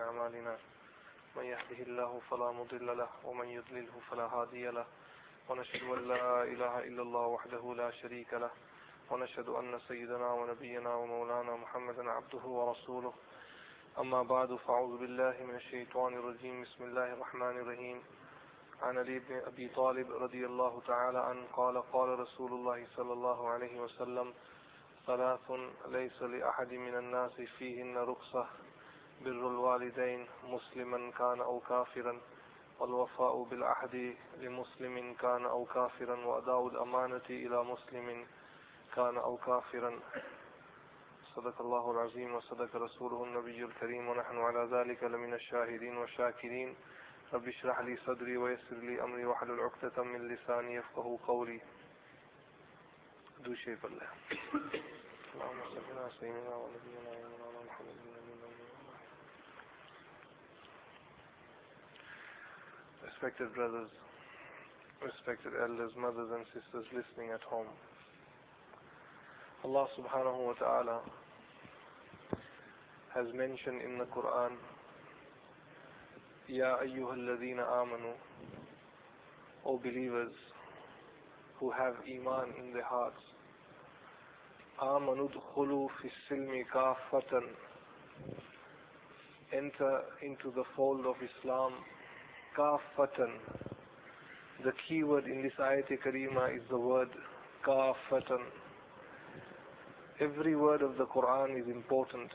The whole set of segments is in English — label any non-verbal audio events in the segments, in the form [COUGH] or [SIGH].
أعمالنا. من يهده الله فلا مضل له ومن يضلله فلا هادي له. ونشهد أن لا إله إلا الله وحده لا شريك له. ونشهد أن سيدنا ونبينا ومولانا محمدا عبده ورسوله. أما بعد فأعوذ بالله من الشيطان الرجيم. بسم الله الرحمن الرحيم. عن علي بن أبي طالب رضي الله تعالى عنه قال قال رسول الله صلى الله عليه وسلم ثلاث ليس لأحد من الناس فيهن رخصة. بر الوالدين مسلما كان أو كافرا والوفاء بالعهد لمسلم كان أو كافرا وأداء الأمانة إلى مسلم كان أو كافرا. صدق الله العظيم وصدق رسوله النبي الكريم ونحن على ذلك لمن الشاهدين والشاكرين. رب اشرح لي صدري ويسر لي أمري واحلل عقدة من لساني يفقه قولي. دو شيء بالله اللهم صل على سيدنا ونبينا ومولانا محمد Respected brothers, respected elders, mothers and sisters listening at home. Allah subhanahu wa ta'ala has mentioned in the Quran, Ya ayyuhal ladhina amanu, O believers who have iman in their hearts, amanu dkhulu fi silmi kafatan, enter into the fold of Islam kafatan. The key word in this ayat karima is the word kafatan. Every word of the Quran is important.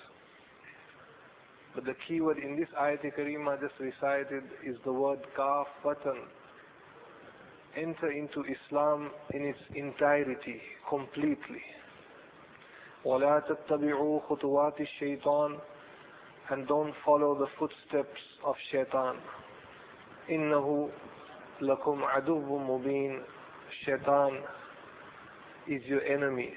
But the key word in this ayat karima just recited is the word kafatan. Enter into Islam in its entirety, completely. وَلَا تَتَّبِعُوا خُطُوَاتِ الشَّيْطَانِ And don't follow the footsteps of shaitan. إِنَّهُ لَكُمْ عَدُوٌّ مُبِينٌ Shaitan is your enemy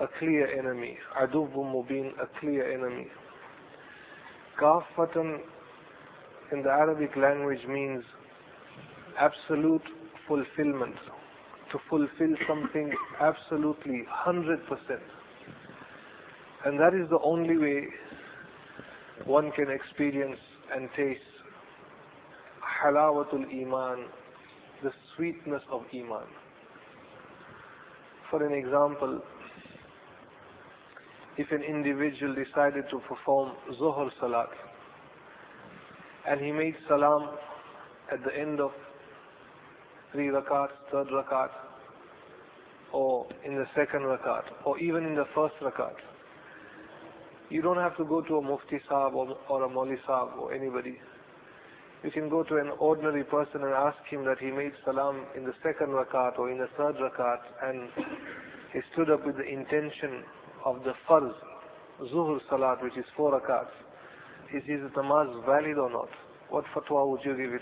a clear enemy. Adubu mubin, a clear enemy. Kafatan in the Arabic language means absolute fulfillment. To fulfill something absolutely 100%. And that is the only way one can experience and taste halawatul iman, the sweetness of iman. For an example, if an individual decided to perform Zuhr Salat and he made Salam at the end of three rakats, third rakat, or in the second rakat, or even in the first rakat, you don't have to go to a Mufti Sahib or, or a Mawli Sahib or anybody. You can go to an ordinary person and ask him that he made Salam in the second rakat or in the third rakat and he stood up with the intention of the farz, zuhr salat, which is four rakats, is his namaz valid or not? What fatwa would you give it?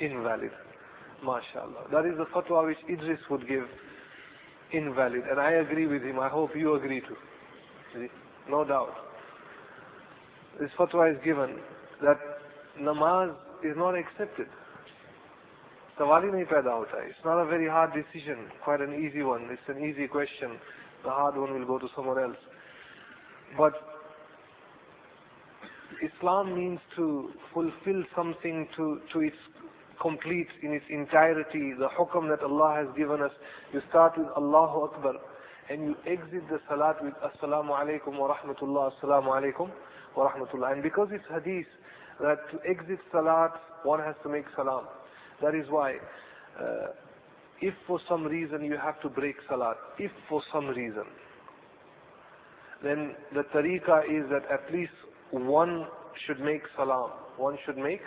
Invalid. MashaAllah. That is the fatwa which Idris would give invalid. And I agree with him. I hope you agree too. No doubt. This fatwa is given that namaz is not accepted. Sawal hi nahi paida hota. It's not a very hard decision, quite an easy one. It's an easy question. The hard one will go to someone else. But Islam means to fulfill something to, to its complete, in its entirety, the hukam that Allah has given us. You start with Allahu Akbar and you exit the salat with Assalamu alaikum wa rahmatullah, Assalamu alaikum wa rahmatullah. And because it's hadith, that to exit salat, one has to make salam. That is why uh, if for some reason you have to break salat, if for some reason, then the tariqah is that at least one should make salam. One should make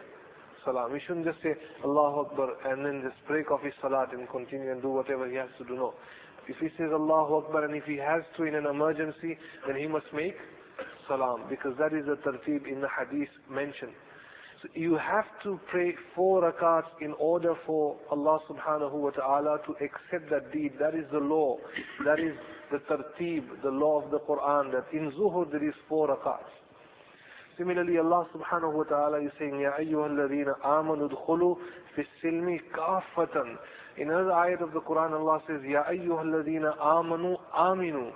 salam. We shouldn't just say Allahu Akbar and then just break off his salat and continue and do whatever he has to do. No. If he says Allahu Akbar and if he has to in an emergency, then he must make salam because that is the tartib in the hadith mentioned. So you have to pray four rakats in order for Allah subhanahu wa ta'ala to accept that deed. That is the law. That is the tartib, the law of the Quran, that in zuhur there is four rakats. Similarly, Allah subhanahu wa ta'ala is saying, Ya ayyuhal ladhina amanu dkhulu fi silmi kafatan. In another ayat of the Quran, Allah says, Ya ayyuhal ladhina amanu aminu.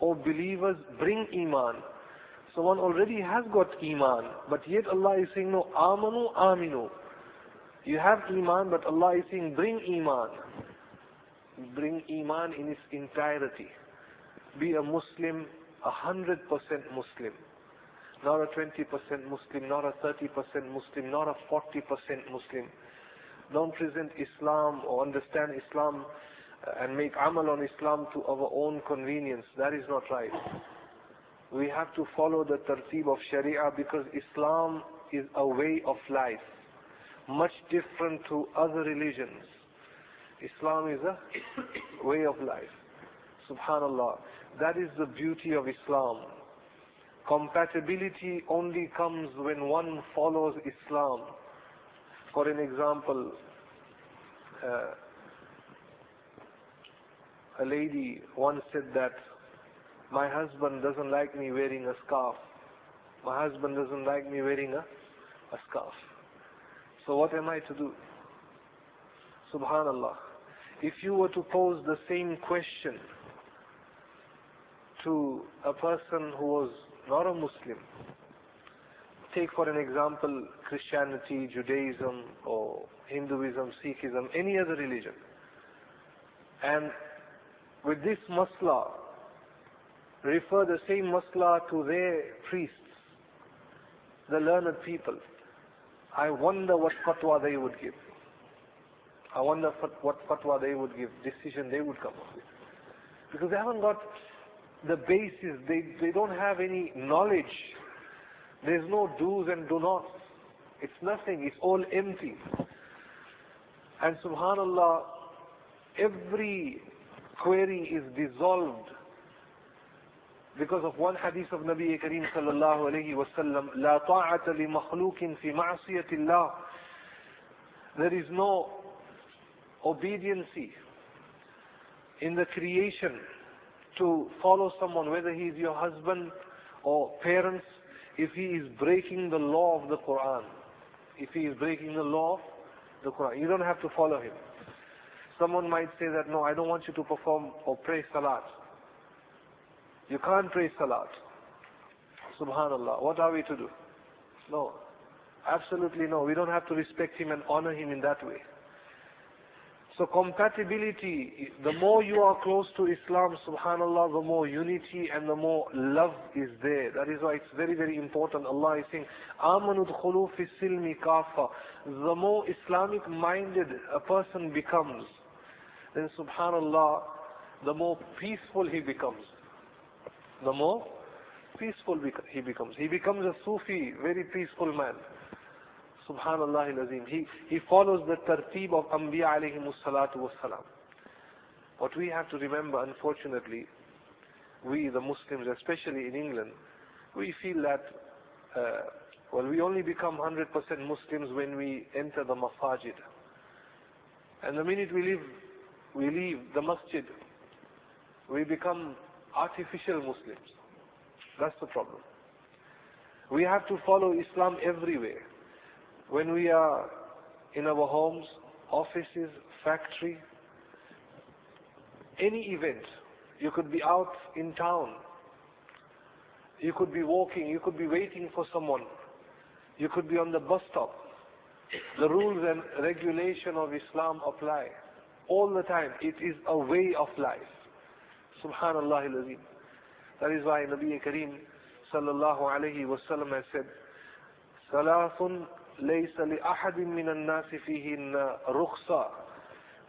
O believers, bring iman. So one already has got Iman, but yet Allah is saying, no, Amanu, Aminu. You have Iman, but Allah is saying, bring Iman. Bring Iman in its entirety. Be a Muslim, a hundred percent Muslim. Not a 20% Muslim, not a 30% Muslim, not a 40% Muslim. Don't present Islam or understand Islam and make amal on Islam to our own convenience. That is not right. We have to follow the tartib of Sharia because Islam is a way of life, much different to other religions. Islam is a way of life. Subhanallah. That is the beauty of Islam. Compatibility only comes when one follows Islam. For an example, uh, a lady once said that my husband doesn't like me wearing a scarf. My husband doesn't like me wearing a, a scarf. So what am I to do? Subhanallah. If you were to pose the same question to a person who was not a Muslim, take for an example Christianity, Judaism, or Hinduism, Sikhism, any other religion, and with this masla, refer the same masla to their priests, the learned people. I wonder what fatwa they would give. I wonder what fatwa they would give, decision they would come up with. Because they haven't got the basis, they, they don't have any knowledge. There's no do's and do nots. It's nothing, it's all empty. And subhanallah, every query is dissolved because of one hadith of Nabi Kareem sallallahu alayhi wa sallam, لا طاعة لمخلوق في معصية الله. There is no obediency in the creation to follow someone, whether he is your husband or parents, if he is breaking the law of the Quran. If he is breaking the law of the Quran. You don't have to follow him. Someone might say that, no, I don't want you to perform or pray salat. You can't pray salat. Subhanallah. What are we to do? No. Absolutely no. We don't have to respect him and honor him in that way. So compatibility, the more you are close to Islam, subhanallah, the more unity and the more love is there. That is why it's very, very important. Allah is saying, Amanudkhulu fi silmi kafa. The more Islamic minded a person becomes, then subhanallah, the more peaceful he becomes. The more peaceful he becomes. He becomes a Sufi, very peaceful man. Subhanallah al-Azim. He, he follows the tartib of Anbiya alayhi salatu wassalam. What we have to remember, unfortunately, we the Muslims, especially in England, we feel that, uh, well, we only become 100% Muslims when we enter the masajid. And the minute we leave we leave the masjid, we become artificial Muslims. That's the problem. We have to follow Islam everywhere. When we are in our homes, offices, factory, any event, you could be out in town, you could be walking, you could be waiting for someone, you could be on the bus stop. The rules and regulation of Islam apply all the time. It is a way of life. Subhanallah al That is why Nabi Kareem sallallahu alayhi wa sallam has said, ثلاث ليس لأحد من الناس فيهن رخصة.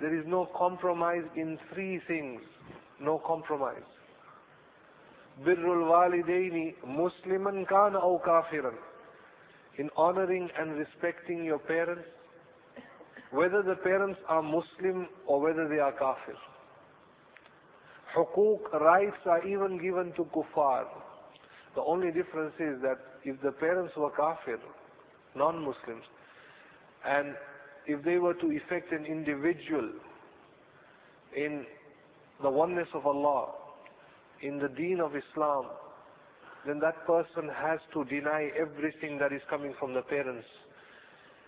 There is no compromise in three things. No compromise. بر الوالدين مسلما كان أو كافرا. In honoring and respecting your parents, whether the parents are Muslim or whether they are kafir. Hukuk rights are even given to kuffar. The only difference is that if the parents were kafir, non-Muslims, and if they were to effect an individual in the oneness of Allah, in the deen of Islam, then that person has to deny everything that is coming from the parents.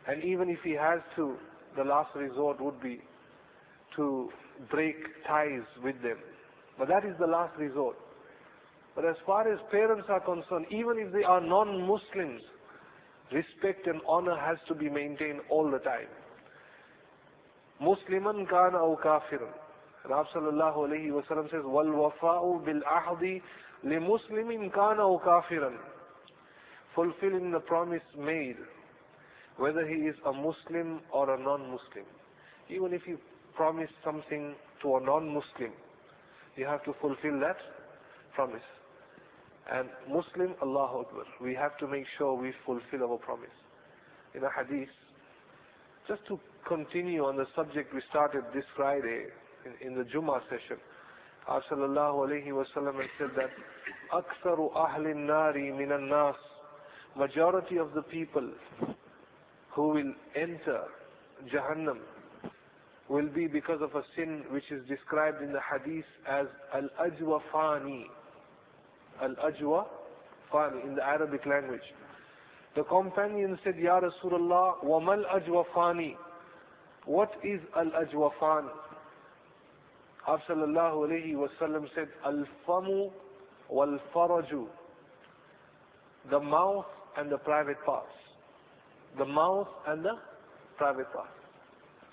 And even if he has to the last resort would be to break ties with them. But that is the last resort. But as far as parents are concerned, even if they are non-Muslims, respect and honor has to be maintained all the time. Musliman kana aw kafiran. Rasul sallallahu alayhi wa sallam says, wal wafa'u bil ahdi li muslimin kana aw kafiran. Fulfilling the promise made, whether he is a Muslim or a non-Muslim. Even if you promise something to a non-Muslim, you have to fulfill that promise. And Muslim, Allahu Akbar, we have to make sure we fulfill our promise. In a hadith, just to continue on the subject we started this Friday in, in the Jummah session, Our sallallahu alayhi wa sallam said that أكثر أهل النار من الناس majority of the people who will enter Jahannam will be because of a sin which is described in the hadith as al-ajwa fani Al-Ajwa, Fani, in the Arabic language. The companion said, Ya Rasulullah, وَمَا الْأَجْوَ فَانِي What is Al-Ajwa Fani? sallallahu alayhi wa sallam said, Al-famu wal-faraju. The mouth and the private parts. The mouth and the private parts.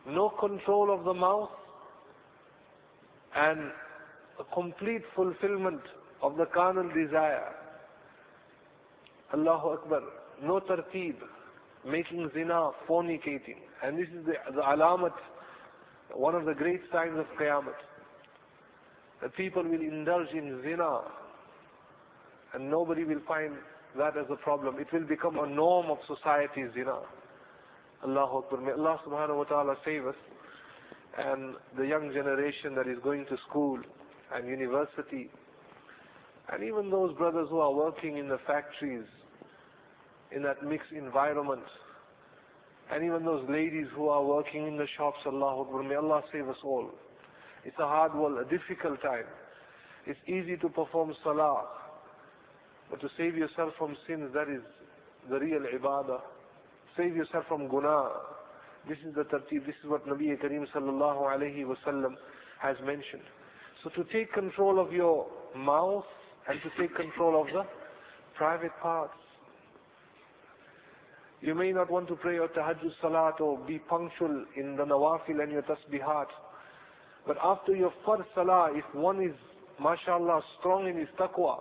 No control of the mouth and a complete fulfillment of the carnal desire. Allahu Akbar. No tartib. Making zina, fornicating. And this is the, the alamat, one of the great signs of Qiyamah. That people will indulge in zina and nobody will find that as a problem. It will become a norm of society, zina. Allahu Akbar. May Allah subhanahu wa ta'ala save us and the young generation that is going to school and university and even those brothers who are working in the factories, in that mixed environment, and even those ladies who are working in the shops, Allah Akbar, may Allah save us all. It's a hard world, a difficult time. It's easy to perform salah, but to save yourself from sins, that is the real ibadah. Save yourself from guna. This is the tartib, this is what Nabi Kareem sallallahu alayhi wasallam has mentioned. So to take control of your mouth, and to take control of the private parts. You may not want to pray your tahajjud salat or be punctual in the nawafil and your tasbihat. But after your first salah, if one is, mashallah, strong in his taqwa,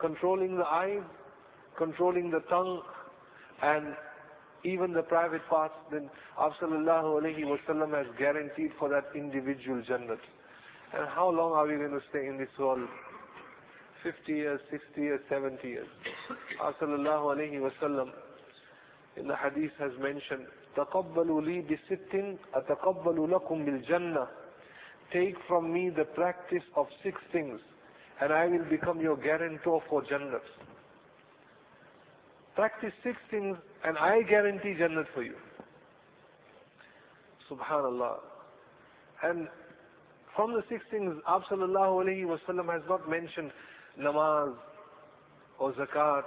controlling the eyes, controlling the tongue, and even the private parts, then Sallallahu Alaihi Wasallam has guaranteed for that individual Jannat. And how long are we going to stay in this world? 50 years, 60 years, 70 years. Sallallahu alayhi wasallam in the hadith has mentioned, تَقَبَّلُوا لِي بِسِتٍ أَتَقَبَّلُ لَكُمْ بِالْجَنَّةِ Take from me the practice of six things, and I will become your guarantor for Jannat. Practice six things, and I guarantee Jannat for you. Subhanallah. And from the six things, Sallallahu alayhi wasallam has not mentioned namaz or zakat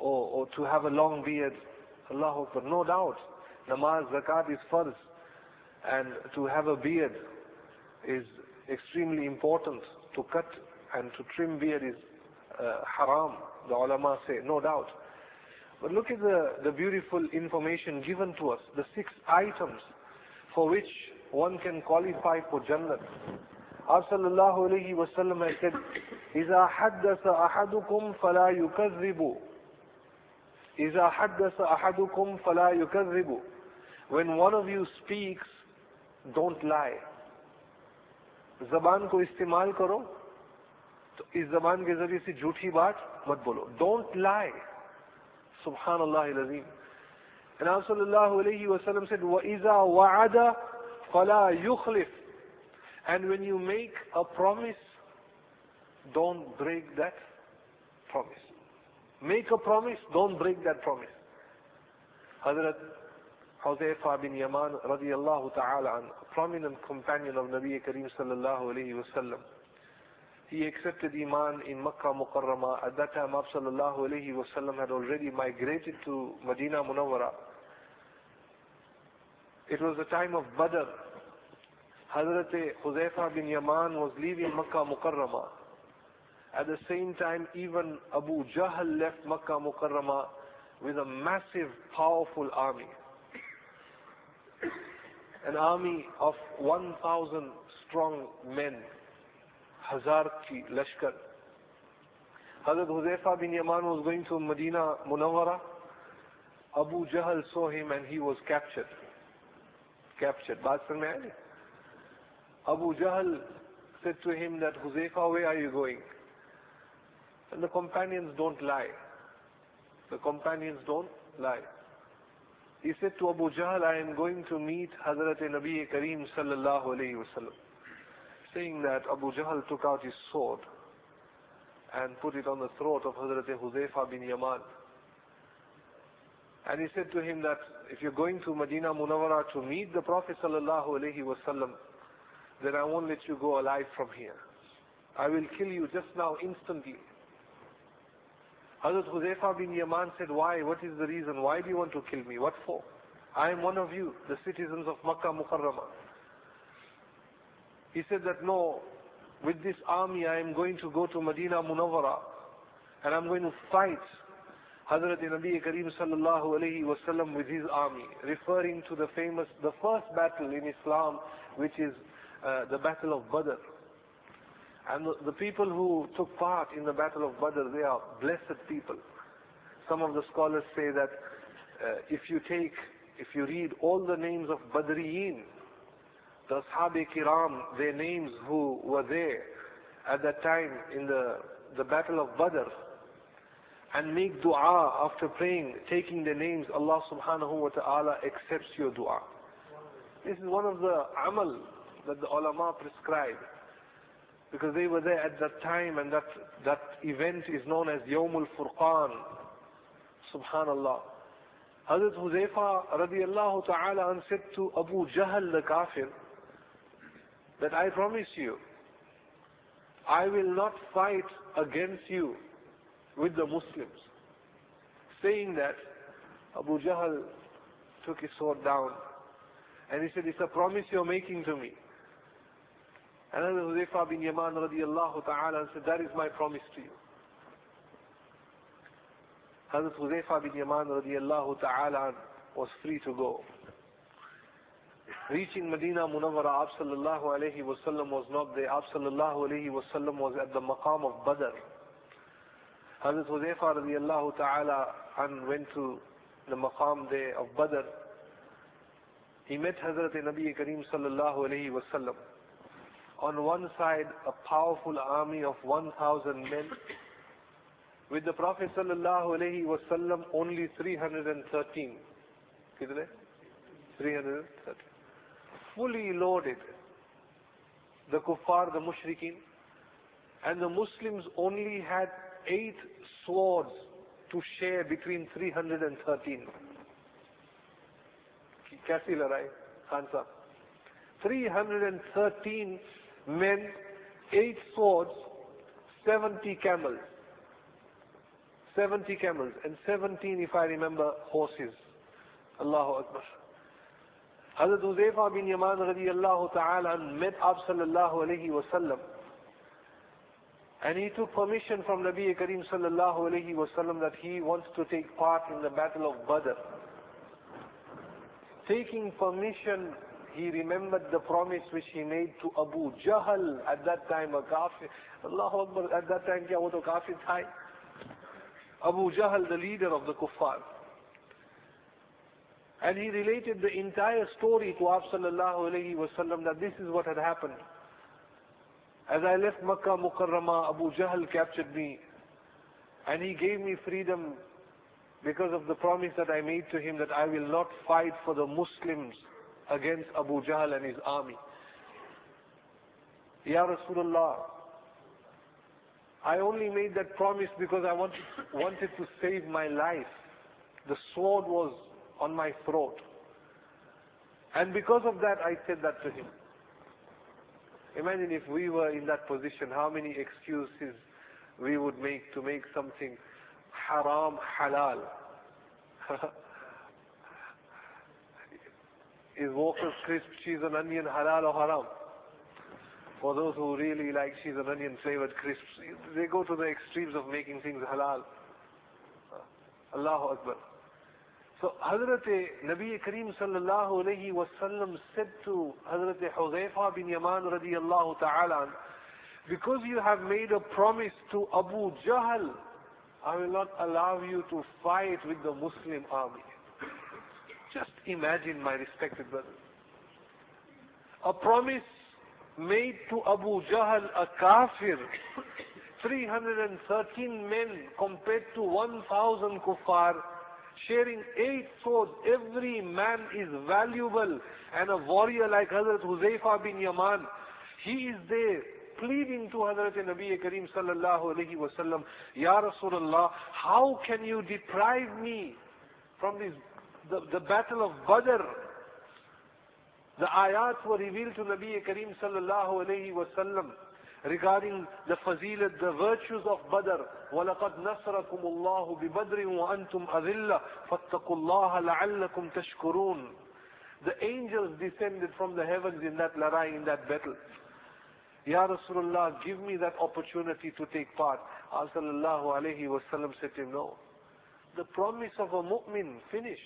or, or to have a long beard. Allahu Akbar. No doubt. Namaz, zakat is first. And to have a beard is extremely important. To cut and to trim beard is uh, haram. The ulama say, no doubt. But look at the, the beautiful information given to us. The six items for which one can qualify for Jannah. Our sallallahu alayhi wa sallam has said, إذا حدث أحدكم فلا يكذب إذا حدث أحدكم فلا يكذب When one of you speaks, don't lie. जबान को इस्तेमाल करो तो इस जबान के जरिए से झूठी बात मत बोलो don't lie Subhanallah al-Azim. And Rasulullah alayhi wa sallam said, "Wa وَعَدَ فَلَا يُخْلِفْ And when you make a promise, don't break that promise. Make a promise, don't break that promise. Hazrat Huzaifa bin Yaman radiallahu ta'ala a prominent companion of Nabi Kareem sallallahu he accepted Iman in Makkah Mukarramah. At that time, sallallahu alayhi wasallam had already migrated to Medina Munawwara. It was the time of Badr. Hazrat Huzaifa bin Yaman was leaving Makkah Mukarramah. At the same time, even Abu Jahl left Makkah Mukarramah with a massive, powerful army. An army of 1,000 strong men. Hazar ki lashkar. Hazrat Huzaifa bin Yaman was going to Medina Munawwara. Abu Jahl saw him and he was captured. Captured. Baat samajh Abu Jahl said to him that, Huzaifa, where are you going? And the companions don't lie. The companions don't lie. He said to Abu Jahl, I am going to meet Hazrat Nabi Kareem sallallahu alayhi wasallam. Saying that, Abu Jahl took out his sword and put it on the throat of Hazrat Huzaifa bin Yaman. And he said to him that if you're going to Medina Munawwara to meet the Prophet sallallahu alayhi wasallam, then I won't let you go alive from here. I will kill you just now, instantly. Hazrat Huzaifa bin Yaman said, why? What is the reason? Why do you want to kill me? What for? I am one of you, the citizens of Makkah Mukarramah. He said that no, with this army I am going to go to Medina Munawwara and I'm going to fight Hazrat Nabi Kareem sallallahu alayhi wasallam with his army, referring to the famous, the first battle in Islam, which is uh, the battle of Badr. And the, the people who took part in the battle of Badr, they are blessed people. Some of the scholars say that uh, if you take, if you read all the names of Badriyin, the Ashab Kiram, their names who were there at that time in the, the battle of Badr, and make dua after praying, taking their names, Allah subhanahu wa ta'ala accepts your dua. This is one of the amal that the ulama prescribed. Because they were there at that time and that, that event is known as Yawmul Furqan. Subhanallah. Hazrat Huzaifa radiallahu ta'ala said to Abu Jahl the kafir that I promise you, I will not fight against you with the Muslims. Saying that, Abu Jahl took his sword down and he said, it's a promise you're making to me. And Hazrat Huzaifa bin Yaman radiallahu ta'ala said, that is my promise to you. Hazrat Huzaifa bin Yaman radiallahu ta'ala was free to go. Reaching Medina Munawwara, Ab sallallahu alayhi wasallam was not there. Ab sallallahu alayhi wasallam was at the maqam of Badr. Hazrat Huzaifa radiallahu ta'ala and went to the maqam there of Badr. He met Hazrat Nabi Kareem sallallahu alayhi wasallam on one side a powerful army of 1,000 men. With the Prophet sallallahu alaihi wasallam only 313. 313 Fully loaded. The kuffar, the mushrikeen. And the Muslims only had eight swords to share between 313. कैसी लड़ाई खान साहब 313 men, eight swords, 70 camels. 70 camels and 17, if I remember, horses. Allahu Akbar. Hazrat Huzaifa bin Yaman radiallahu ta'ala met Ab sallallahu alayhi wasallam. And he took permission from Nabi Kareem sallallahu alayhi wasallam that he wants to take part in the battle of Badr. Taking permission he remembered the promise which he made to Abu Jahl at that time, a kafir. Allahu Akbar, at that time, kya wo to kafir tha? Abu Jahl, the leader of the kuffar. And he related the entire story to Abu sallallahu alayhi wasallam that this is what had happened. As I left Makkah Mukarramah, Abu Jahl captured me. And he gave me freedom because of the promise that I made to him that I will not fight for the Muslims against Abu Jahl and his army. Ya Rasulullah, I only made that promise because I wanted, wanted to save my life. The sword was on my throat. And because of that, I said that to him. Imagine if we were in that position, how many excuses we would make to make something haram halal. [LAUGHS] Is Walker's crisp cheese and onion halal or haram? For those who really like cheese and onion flavored crisps, they go to the extremes of making things halal. Allahu Akbar. So Hazrat Nabi Kareem sallallahu alayhi wasallam said to Hazrat Huzaifa bin Yaman radiallahu ta'ala, because you have made a promise to Abu Jahl, I will not allow you to fight with the Muslim army. Just imagine, my respected brother. A promise made to Abu Jahl, a kafir, 313 men compared to 1,000 kuffar, sharing eight swords. Every man is valuable. And a warrior like Hazrat Huzaifa bin Yaman, he is there pleading to Hazrat Nabi Kareem sallallahu alayhi wasallam, Ya Rasulullah, how can you deprive me from this, the, the battle of Badr? The ayat were revealed to Nabi Kareem sallallahu alayhi wasallam regarding the fazilat, the virtues of Badr. وَلَقَدْ نَصْرَكُمُ اللَّهُ بِبَدْرٍ وَأَنْتُمْ أَذِلَّةٌ فَاتَّقُوا اللَّهَ لَعَلَّكُمْ تَشْكُرُونَ The angels descended from the heavens in that larai, in that battle. Ya Rasulullah, give me that opportunity to take part. Al sallallahu alayhi wasallam said to him, no. The promise of a mu'min finished.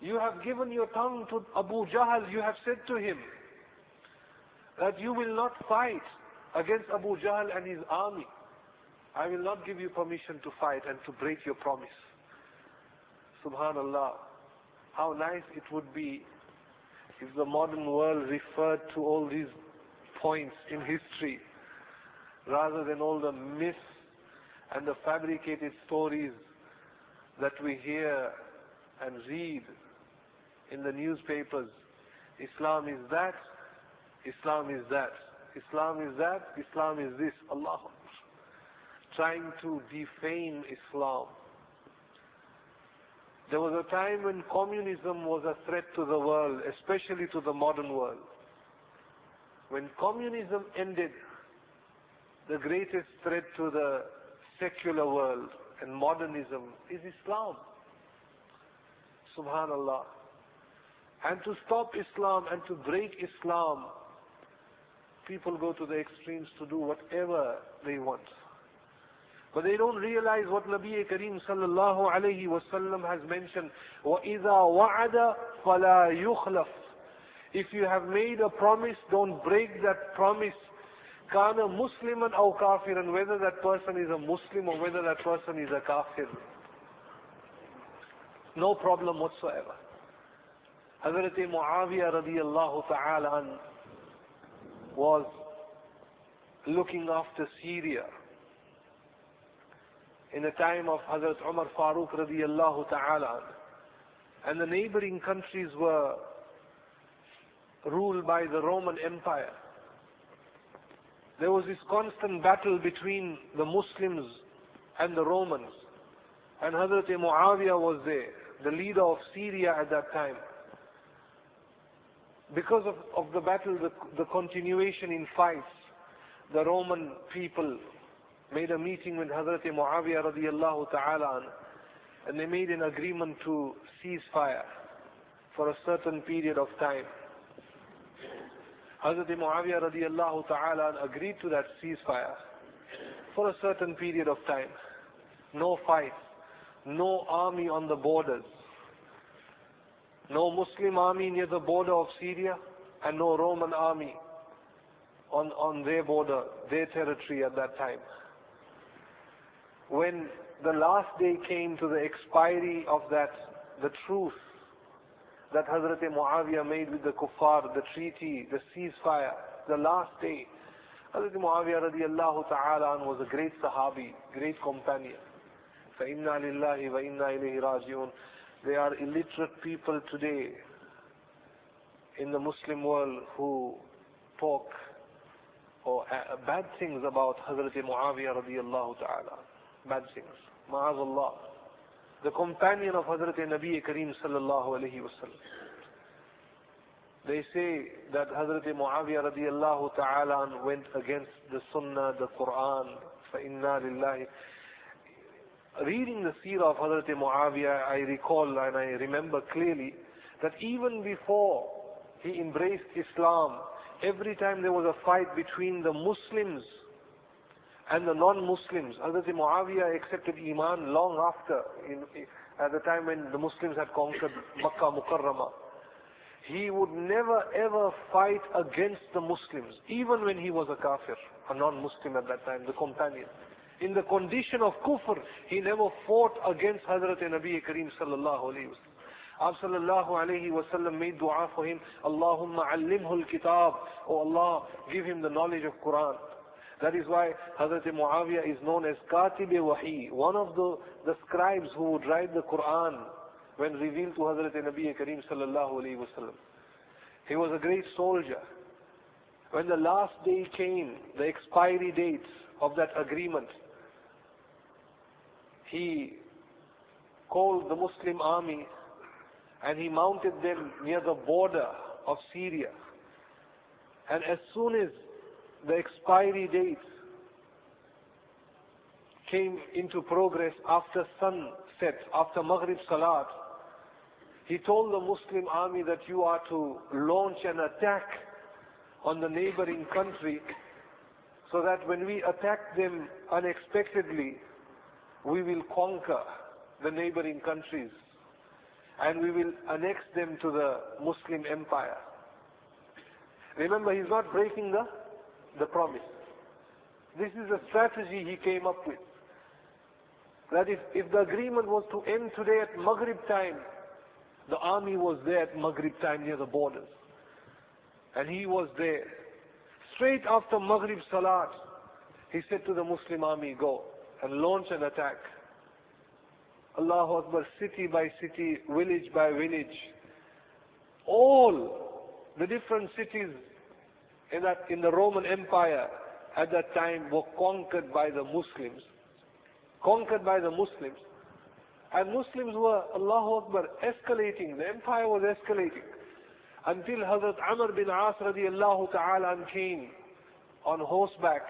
You have given your tongue to Abu Jahl, you have said to him that you will not fight against Abu Jahl and his army. I will not give you permission to fight and to break your promise. Subhanallah. How nice it would be if the modern world referred to all these points in history rather than all the myths and the fabricated stories that we hear and read in the newspapers. Islam is that, Islam is that, Islam is that, Islam is this. Allah trying to defame Islam. There was a time when communism was a threat to the world, especially to the modern world. When communism ended, the greatest threat to the secular world and modernism is Islam. Subhanallah. And to stop Islam and to break Islam, people go to the extremes to do whatever they want. But they don't realize what Nabi Kareem sallallahu alayhi wasallam has mentioned. وَإِذَا وَعَدَ فَلَا يُخْلَفُ if you have made a promise, don't break that promise. Kana Musliman or kafir, and whether that person is a Muslim or whether that person is a kafir. No problem whatsoever. Hazrat Muawiyah radiallahu ta'ala was looking after Syria in the time of Hazrat Umar Farooq radiallahu ta'ala and the neighboring countries were ruled by the Roman Empire. There was this constant battle between the Muslims and the Romans. And Hazrat Muawiyah was there, the leader of Syria at that time. Because of, of the battle, the, the continuation in fights, the Roman people made a meeting with Hazrat Muawiyah radiallahu ta'ala and they made an agreement to cease fire for a certain period of time. Hazrat Muawiyah radiallahu ta'ala agreed to that ceasefire for a certain period of time. No fights, no army on the borders, no Muslim army near the border of Syria, and no Roman army on, on their border, their territory at that time. When the last day came to the expiry of that, the truth that Hazrat Muawiyah made with the kuffar, the treaty, the ceasefire, the last day. Hazrat Muawiyah radiallahu ta'ala was a great sahabi, great companion. فَإِنَّا لِلَّهِ وَإِنَّا إِلَيْهِ رَاجِعُونَ There are illiterate people today in the Muslim world who talk or uh, bad things about Hazrat Muawiyah radiallahu ta'ala. Bad things. Ma'azallah the companion of Hazrat Nabi Kareem sallallahu alayhi wasallam. They say that Hazrat Muawiyah radiallahu ta'ala went against the Sunnah, the Quran, فَإِنَّا لِلَّهِ Reading the seerah of Hazrat Muawiyah, I recall and I remember clearly that even before he embraced Islam, every time there was a fight between the Muslims and the non-Muslims, Hazrat Muawiyah accepted Iman long after, in, at the time when the Muslims had conquered Makkah Mukarramah. He would never ever fight against the Muslims, even when he was a kafir, a non-Muslim at that time, the companion. In the condition of kufr, he never fought against Hazrat Nabi Kareem sallallahu alayhi wa Sallallahu sallallahu alayhi wa sallam made dua for him, Allahumma allimhu al-kitab, Oh Allah, give him the knowledge of Quran. That is why Hazrat Muawiyah is known as Katib Wahi, one of the, the scribes who would write the Quran when revealed to Hazrat Nabi Kareem sallallahu alayhi wasallam. He was a great soldier. When the last day came, the expiry dates of that agreement, he called the Muslim army and he mounted them near the border of Syria. And as soon as the expiry dates came into progress after sunset, after Maghrib Salat, he told the Muslim army that you are to launch an attack on the neighboring country so that when we attack them unexpectedly, we will conquer the neighboring countries and we will annex them to the Muslim empire. Remember, he's not breaking the the promise. This is a strategy he came up with. That if, if the agreement was to end today at Maghrib time, the army was there at Maghrib time near the borders. And he was there. Straight after Maghrib Salat, he said to the Muslim army, go and launch an attack. Allahu Akbar, city by city, village by village. All the different cities in, that, in the Roman Empire at that time were conquered by the Muslims. Conquered by the Muslims. And Muslims were, Allahu Akbar, escalating. The empire was escalating. Until Hazrat Amr bin As radiallahu ta'ala came on horseback,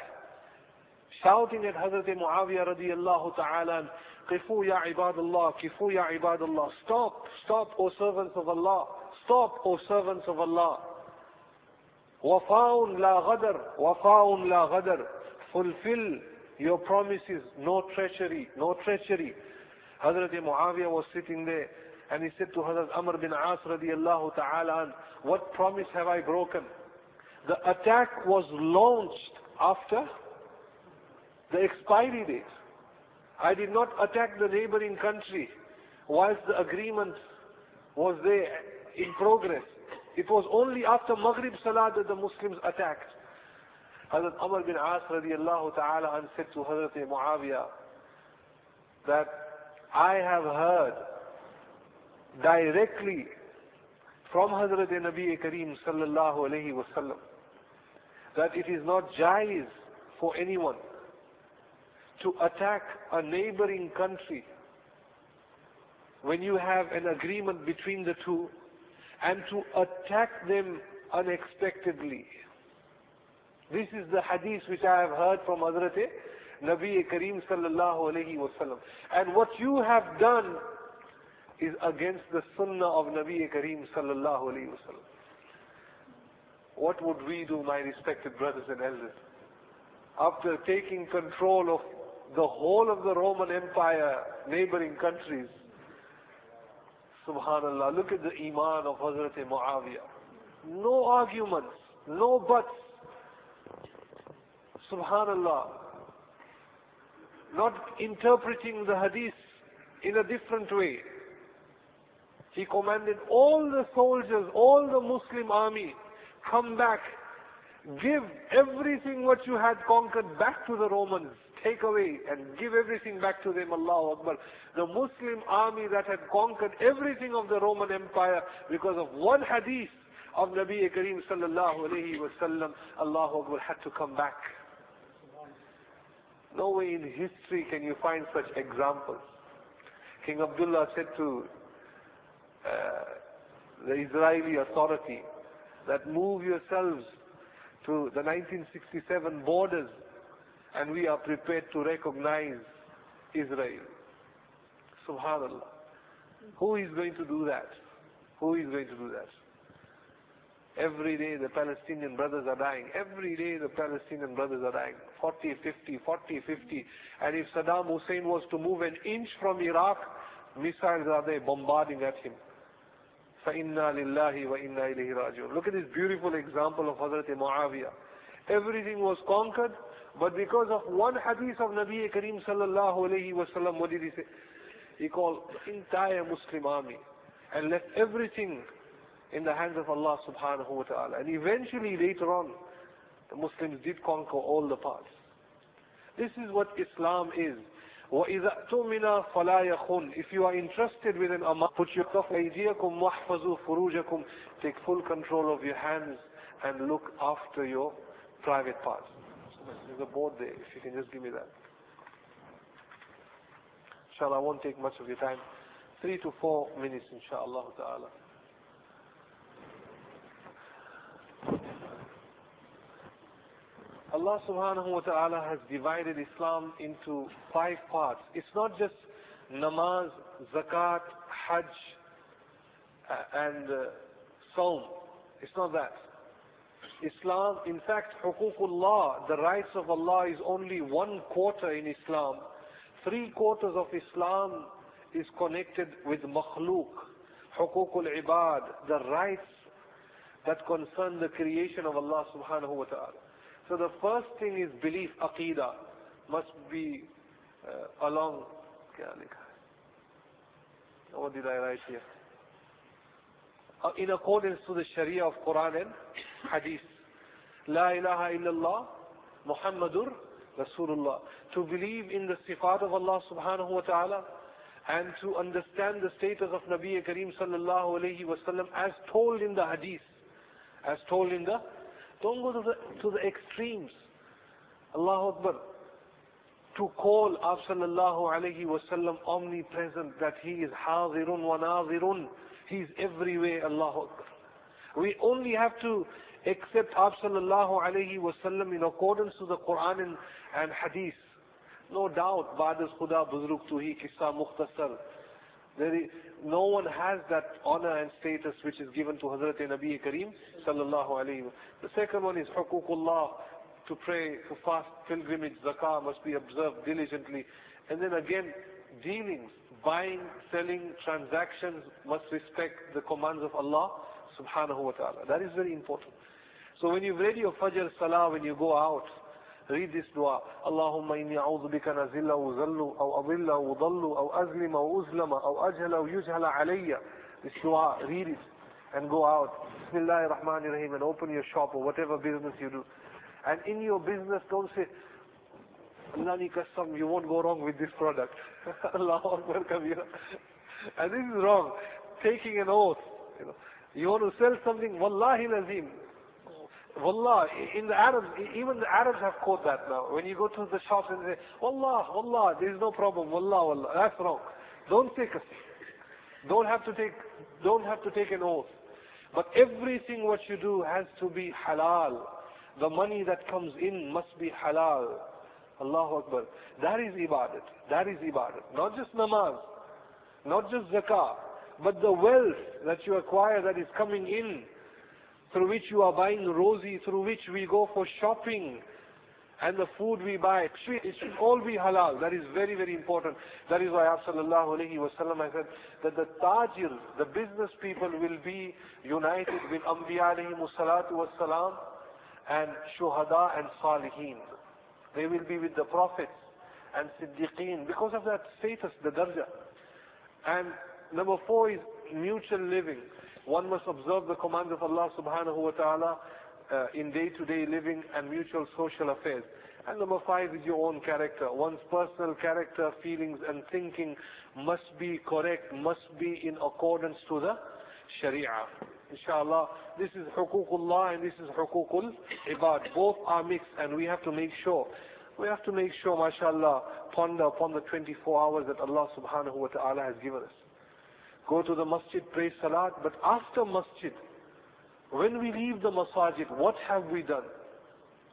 shouting at Hazrat Muawiyah radiallahu ta'ala, Qifu ya ibadallah, kifu ya ibadallah. Stop, stop, O servants of Allah. Stop, O servants of Allah. Wafaun la ghadar, wafaun la ghadar. Fulfill your promises, no treachery, no treachery. Hazrat Muawiyah was sitting there and he said to Hazrat Amr bin As radiallahu ta'ala, what promise have I broken? The attack was launched after the expiry date. I did not attack the neighboring country whilst the agreement was there in progress. It was only after Maghrib Salah that the Muslims attacked. Hazrat Amr bin As radiallahu ta'ala said to Hazrat Muawiyah that I have heard directly from Hazrat Nabi Kareem sallallahu alayhi wasallam that it is not jaiz for anyone to attack a neighboring country when you have an agreement between the two and to attack them unexpectedly. This is the hadith which I have heard from Hazrat Nabi Kareem sallallahu alayhi wasallam. And what you have done is against the sunnah of Nabi Kareem sallallahu alayhi wasallam. What would we do, my respected brothers and elders? After taking control of the whole of the Roman Empire, neighboring countries, Subhanallah, look at the iman of Hazrat Muawiyah. No arguments, no buts. Subhanallah. Not interpreting the hadith in a different way. He commanded all the soldiers, all the Muslim army, come back, give everything what you had conquered back to the Romans take away and give everything back to them, Allahu Akbar. The Muslim army that had conquered everything of the Roman Empire because of one hadith of Nabi Kareem sallallahu alayhi wasallam, Allahu Akbar had to come back. No way in history can you find such examples. King Abdullah said to uh, the Israeli authority that move yourselves to the 1967 borders and we are prepared to recognize Israel. Subhanallah. Who is going to do that? Who is going to do that? Every day the Palestinian brothers are dying. Every day the Palestinian brothers are dying. 40, 50, 40, 50. And if Saddam Hussein was to move an inch from Iraq, missiles are there bombarding at him. فَإِنَّا لِلَّهِ وَإِنَّا إِلَيْهِ رَاجِعُونَ Look at this beautiful example of Hazrat Muawiyah. Everything was conquered, but because of one hadith of Nabi Kareem sallallahu alayhi wasallam, what did he say? He called the entire Muslim army and left everything in the hands of Allah subhanahu wa ta'ala. And eventually later on, the Muslims did conquer all the parts. This is what Islam is. وَإِذَا أَتُمِنَا فَلَا يَخُنْ If you are interested with an amah, put your yourself أَيْدِيَكُمْ وَحْفَظُوا فُرُوجَكُمْ Take full control of your hands and look after your private parts. There's a board there, if you can just give me that. Inshallah, I won't take much of your time. Three to four minutes, inshallah ta'ala. Allah subhanahu wa ta'ala has divided Islam into five parts. It's not just namaz, zakat, hajj, and uh. It's not that. Islam, in fact, huququllah, the rights of Allah is only one quarter in Islam. Three quarters of Islam is connected with makhluk, huququl ibad, the rights that concern the creation of Allah subhanahu wa ta'ala. So the first thing is belief, aqidah, must be uh, along. What did I write here? Uh, in accordance to the Sharia of Quran and Hadith. La ilaha illallah, Muhammadur Rasulullah. To believe in the sifat of Allah subhanahu wa ta'ala and to understand the status of Nabi Kareem sallallahu alayhi wasallam as told in the Hadith, as told in the don't go to the, to the extremes. Allahu Akbar. To call Ab sallallahu alayhi wasallam omnipresent, that he is hazirun wa nazirun. He is everywhere, Allahu Akbar. We only have to accept Ab sallallahu alayhi wasallam in accordance to the Quran and, and Hadith. No doubt, Ba'das Khuda Buzruk Tuhi Kissa Mukhtasar. There is, no one has that honor and status which is given to Hazrat Nabi Kareem sallallahu alayhi wa The second one is huququllah, to pray, to fast, pilgrimage, zakah must be observed diligently. And then again, dealings, buying, selling, transactions must respect the commands of Allah subhanahu wa ta'ala. That is very important. So when you read your Fajr Salah, when you go out, read this dua. Allahumma inni a'udhu bika nazilla azilla wa zallu, aw adilla wa dallu, aw azlima wa uzlama, aw ajhala wa yujhala alayya. This dua, read it and go out. Bismillahir Rahmanir Rahim and open your shop or whatever business you do. And in your business, don't say, Nani Kasam, you won't go wrong with this product. [LAUGHS] Allahu Akbar Kabira. And this is wrong. Taking an oath. You, know. you want to sell something, Wallahil Azim. Wallah, in the Arabs, even the Arabs have caught that now. When you go to the shops and say, Wallah, Wallah, there is no problem, Wallah, Wallah. That's wrong. Don't take a don't have to take don't have to take an oath. But everything what you do has to be halal. The money that comes in must be halal. Allahu Akbar. That is ibadat. That is ibadat. Not just namaz, not just zakah, but the wealth that you acquire that is coming in through which you are buying rosy, through which we go for shopping, and the food we buy, it should all be halal. That is very, very important. That is why Sallallahu Alaihi Wasallam I said that the tajir, the business people will be united with Anbiya alayhi salatu wasalam and shuhada and salihin. They will be with the prophets and siddiqeen because of that status, the darja. And number four is mutual living. One must observe the commands of Allah subhanahu wa ta'ala uh, in day-to-day living and mutual social affairs. And number five is your own character. One's personal character, feelings and thinking must be correct, must be in accordance to the Sharia. Inshallah, this is huququllah and this is huququl ibad. Both are mixed and we have to make sure. We have to make sure, mashallah, ponder upon the 24 hours that Allah subhanahu wa ta'ala has given us go to the masjid, pray salat, but after masjid, when we leave the masajid, what have we done?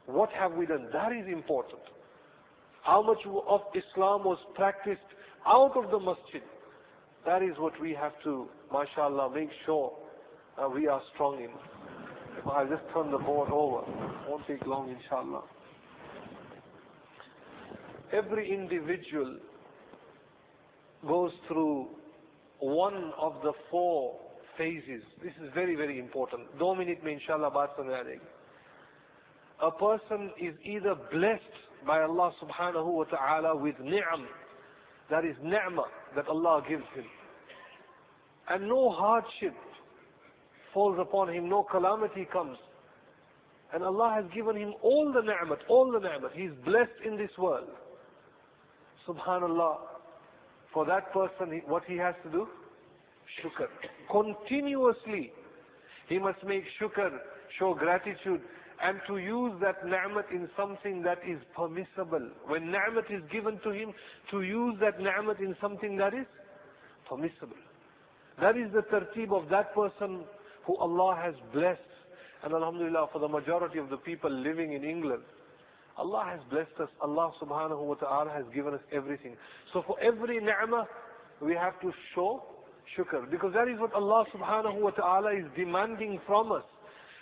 What have we done? That is important. How much of Islam was practiced out of the masjid? That is what we have to, mashallah, make sure uh, we are strong in. I'll just turn the board over. Won't take long, inshallah. Every individual goes through one of the four phases. This is very, very important. Do me mein inshallah baat A person is either blessed by Allah subhanahu wa ta'ala with ni'am. That is ni'mah that Allah gives him. And no hardship falls upon him, no calamity comes. And Allah has given him all the ni'mat, all the ni'mat. He's blessed in this world. Subhanallah. For that person, what he has to do? Shukr. Continuously, he must make shukr, show gratitude, and to use that ni'mat in something that is permissible. When ni'mat is given to him, to use that ni'mat in something that is permissible. That is the tertib of that person who Allah has blessed. And Alhamdulillah, for the majority of the people living in England, Allah has blessed us. Allah subhanahu wa ta'ala has given us everything. So for every ni'mah, we have to show shukr. Because that is what Allah subhanahu wa ta'ala is demanding from us.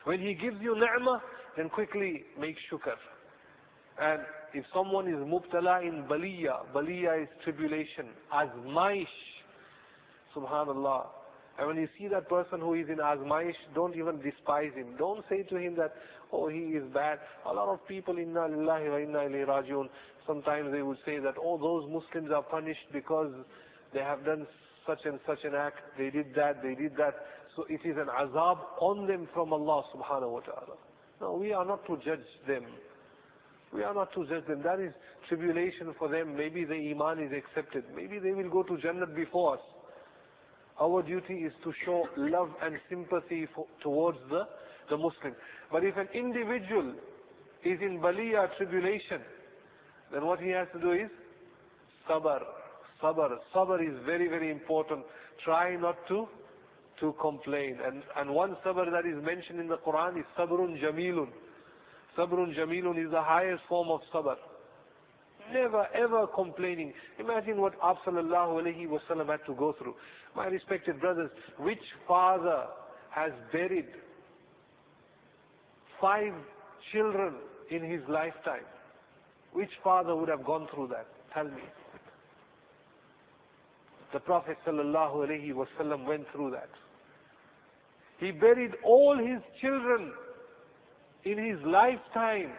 When He gives you ni'mah, then quickly make shukr. And if someone is mubtala in baliya, baliya is tribulation, azmaish, subhanallah, and when you see that person who is in azmaish, don't even despise him. Don't say to him that, oh, he is bad. A lot of people, inna lillahi wa inna ilayhi rajiun, sometimes they would say that, oh, those Muslims are punished because they have done such and such an act, they did that, they did that. So it is an azab on them from Allah subhanahu wa ta'ala. No, we are not to judge them. We are not to judge them. That is tribulation for them. Maybe the iman is accepted. Maybe they will go to Jannah before us. Our duty is to show love and sympathy for, towards the, the Muslim. But if an individual is in baliya tribulation, then what he has to do is sabr. Sabr. Sabr is very, very important. Try not to to complain. And, and one sabr that is mentioned in the Quran is sabrun jamilun. Sabrun jamilun is the highest form of sabr. Never ever complaining. Imagine what Absallallahu alayhi wasallam had to go through. My respected brothers, which father has buried five children in his lifetime? Which father would have gone through that? Tell me. The Prophet sallallahu alaihi wasallam went through that. He buried all his children in his lifetime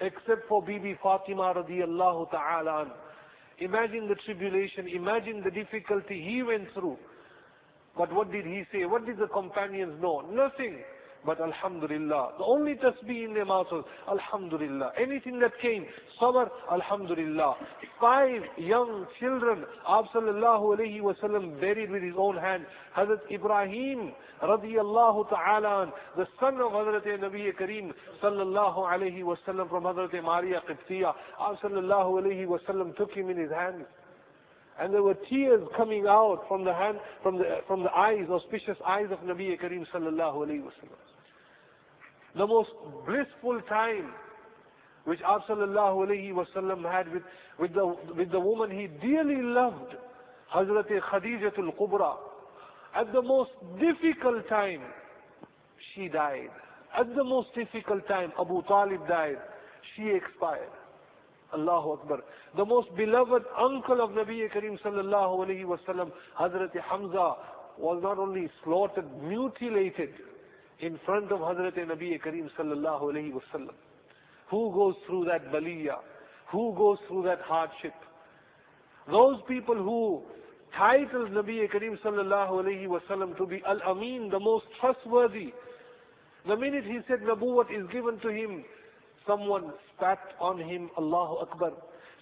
except for Bibi Fatima radiallahu ta'ala Imagine the tribulation, imagine the difficulty he went through. But what did he say? What did the companions know? Nothing. But Alhamdulillah. The only tasbih in their mouth was Alhamdulillah. Anything that came, sabr, Alhamdulillah. Five young children, Sallallahu alayhi wasallam buried with his own hand. Hazrat Ibrahim radiyallahu ta'ala, the son of Hazrat Nabi Kareem sallallahu alayhi wasallam from Hazrat Maria Qibtiyah. Sallallahu alayhi wasallam took him in his hands. And there were tears coming out from the hand, from the, from the eyes, auspicious eyes of Nabi Kareem sallallahu alayhi wasallam the most blissful time which Sallallahu alayhi wasallam had with, with, the, with the woman he dearly loved, Hazrat Khadijatul Kubra. At the most difficult time, she died. At the most difficult time, Abu Talib died. She expired. Allahu Akbar. The most beloved uncle of Nabi Karim sallallahu alayhi wasallam, Hazrat Hamza, was not only slaughtered, mutilated in front of Hazrat Nabi Kareem sallallahu alayhi wasallam. Who goes through that baliya? Who goes through that hardship? Those people who titled Nabi Kareem sallallahu alayhi wasallam to be Al-Amin, the most trustworthy. The minute he said Nabuwat is given to him, someone spat on him, Allahu Akbar.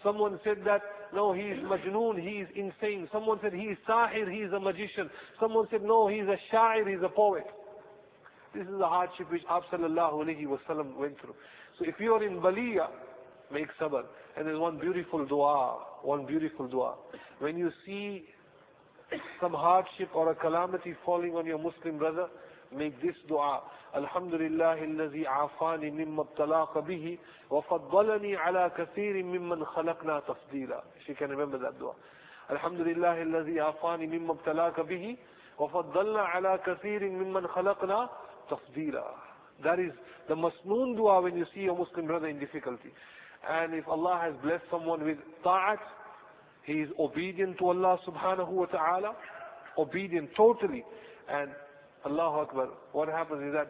Someone said that, no, he is majnoon, he is insane. Someone said he is sahir, he is a magician. Someone said, no, he is a shair, he is a poet. This is the hardship which Sallallahu Alaihi Wasallam went through. So if you are in Baliya, make sabr. And there's one beautiful dua, one beautiful dua. When you see some hardship or a calamity falling on your Muslim brother, make this dua. Alhamdulillah الذي عافاني مما ابتلاك به وفضلني على كثير ممن خلقنا تفضيلا. She can remember that dua. Alhamdulillah الذي عافاني مما ابتلاك به وفضلنا على كثير ممن خلقنا tafdeela. That is the masnoon dua when you see a Muslim brother in difficulty. And if Allah has blessed someone with ta'at, he is obedient to Allah subhanahu wa ta'ala, obedient totally. And Allahu Akbar, what happens is that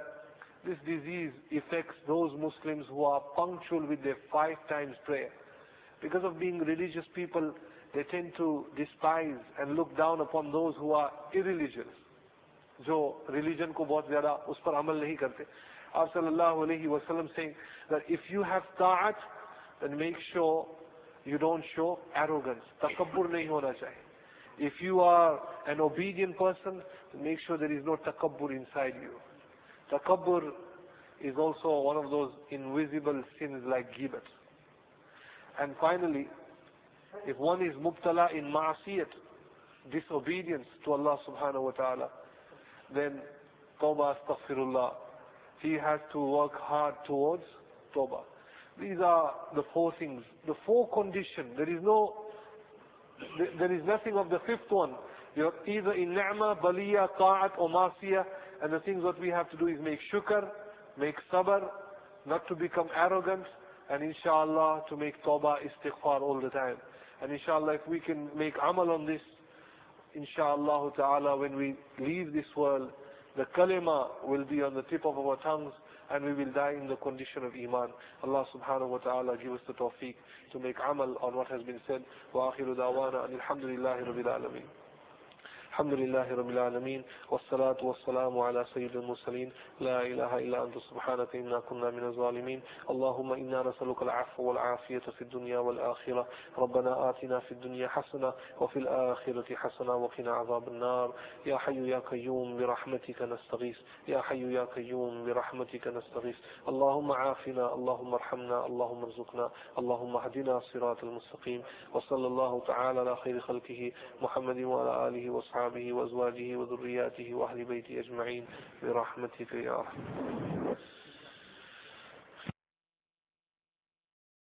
this disease affects those Muslims who are punctual with their five times prayer. Because of being religious people, they tend to despise and look down upon those who are irreligious. जो religion को बहुत ज़्यादा उस पर अमल नहीं करते आप सल्लल्लाहु अलैहि वसल्लम saying that if you have ta'at then make sure you don't show arrogance takabbur नहीं होना चाहिए if you are an obedient person then make sure there is no takabbur inside you takabbur is also one of those invisible sins like ghibat and finally if one is mubtala in ma'asiyat, disobedience to Allah subhanahu wa ta'ala, then tawbah astaghfirullah. He has to work hard towards tawbah. These are the four things, the four conditions. There is no, there is nothing of the fifth one. You're either in ni'mah, baliya, ta'at or masiyah, and the things that we have to do is make shukr, make sabr, not to become arrogant, and inshallah to make tawbah istighfar all the time. And inshallah, if we can make amal on this, inshallah ta'ala, when we leave this world, the kalima will be on the tip of our tongues and we will die in the condition of iman. Allah subhanahu wa ta'ala give us the tawfiq to make amal on what has been said. Wa akhiru da'wana alhamdulillahi rabbil alameen. الحمد لله رب العالمين والصلاة والسلام على سيد المرسلين. لا إله إلا أنت سبحانك إنا كنا من الظالمين. اللهم إنا نسألك العفو والعافية في الدنيا والآخرة. ربنا آتنا في الدنيا حسنة وفي الآخرة حسنة وقنا عذاب النار. يا حي يا قيوم برحمتك نستغيث. يا حي يا قيوم برحمتك نستغيث. اللهم عافنا اللهم ارحمنا اللهم ارزقنا. اللهم اهدنا صراط المستقيم. وصلى الله تعالى على خير خلقه محمد وعلى آله وصحبه وأصحابه وأزواجه وذرياته وأهل بيته أجمعين برحمتك يا أرحم.